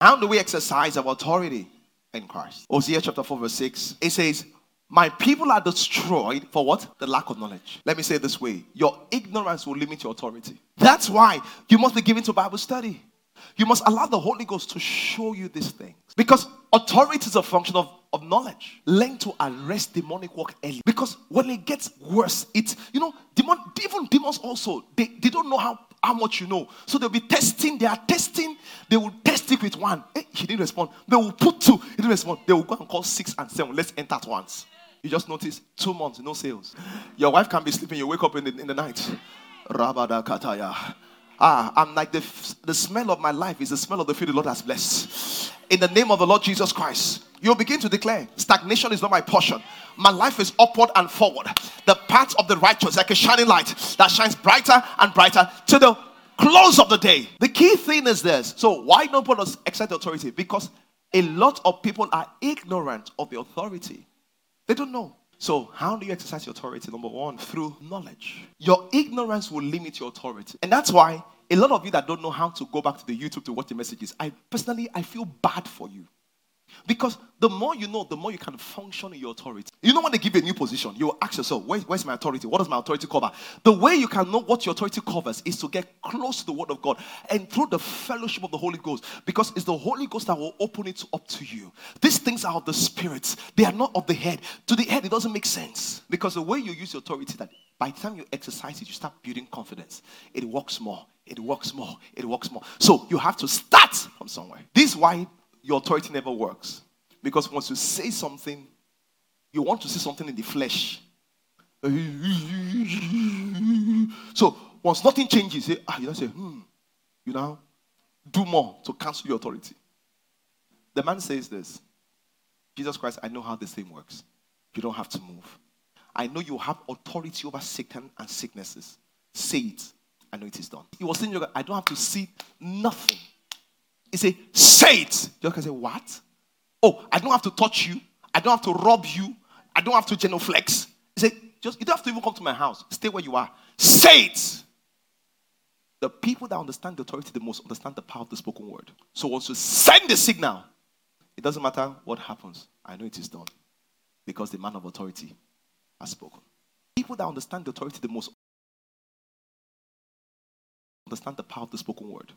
How do we exercise our authority in Christ? Hosea chapter 4, verse 6. It says, My people are destroyed for what? The lack of knowledge. Let me say this way Your ignorance will limit your authority. That's why you must be given to Bible study. You must allow the Holy Ghost to show you these things. Because authority is a function of, of knowledge. Learn to arrest demonic work early. Because when it gets worse, it's, you know, demon, even demons also, they, they don't know how, how much you know. So they'll be testing, they are testing, they will test it with one. Hey, he didn't respond. They will put two, he didn't respond. They will go and call six and seven. Let's enter at once. You just notice two months, no sales. Your wife can be sleeping, you wake up in the, in the night. Rabada kataya. Ah, I'm like the, the smell of my life is the smell of the food the Lord has blessed. In the name of the Lord Jesus Christ, you'll begin to declare stagnation is not my portion. My life is upward and forward. The path of the righteous, like a shining light that shines brighter and brighter to the close of the day. The key thing is this. So, why don't put us authority? Because a lot of people are ignorant of the authority, they don't know. So, how do you exercise your authority? Number one, through knowledge. Your ignorance will limit your authority. And that's why a lot of you that don't know how to go back to the YouTube to watch the messages, I personally I feel bad for you. Because the more you know, the more you can function in your authority. You know when they give you a new position, you ask yourself, Where, where's my authority? What does my authority cover? The way you can know what your authority covers is to get close to the Word of God and through the fellowship of the Holy Ghost. Because it's the Holy Ghost that will open it up to you. These things are of the spirits, they are not of the head. To the head, it doesn't make sense. Because the way you use your authority, that by the time you exercise it, you start building confidence. It works more. It works more. It works more. So you have to start from somewhere. This is why your authority never works. Because once you say something, you want to say something in the flesh. So once nothing changes, you ah, you don't say, hmm, you know, do more to cancel your authority. The man says this Jesus Christ, I know how this thing works. You don't have to move. I know you have authority over Satan and sicknesses. Say it. I know it is done. He was saying, I don't have to see nothing. He said, Say it. You can say, What? Oh, I don't have to touch you. I don't have to rob you. I don't have to genuflex. He said, just you don't have to even come to my house. Stay where you are. Say it. The people that understand the authority the most understand the power of the spoken word. So once you send the signal, it doesn't matter what happens. I know it is done. Because the man of authority has spoken. People that understand the authority the most understand the power of the spoken word.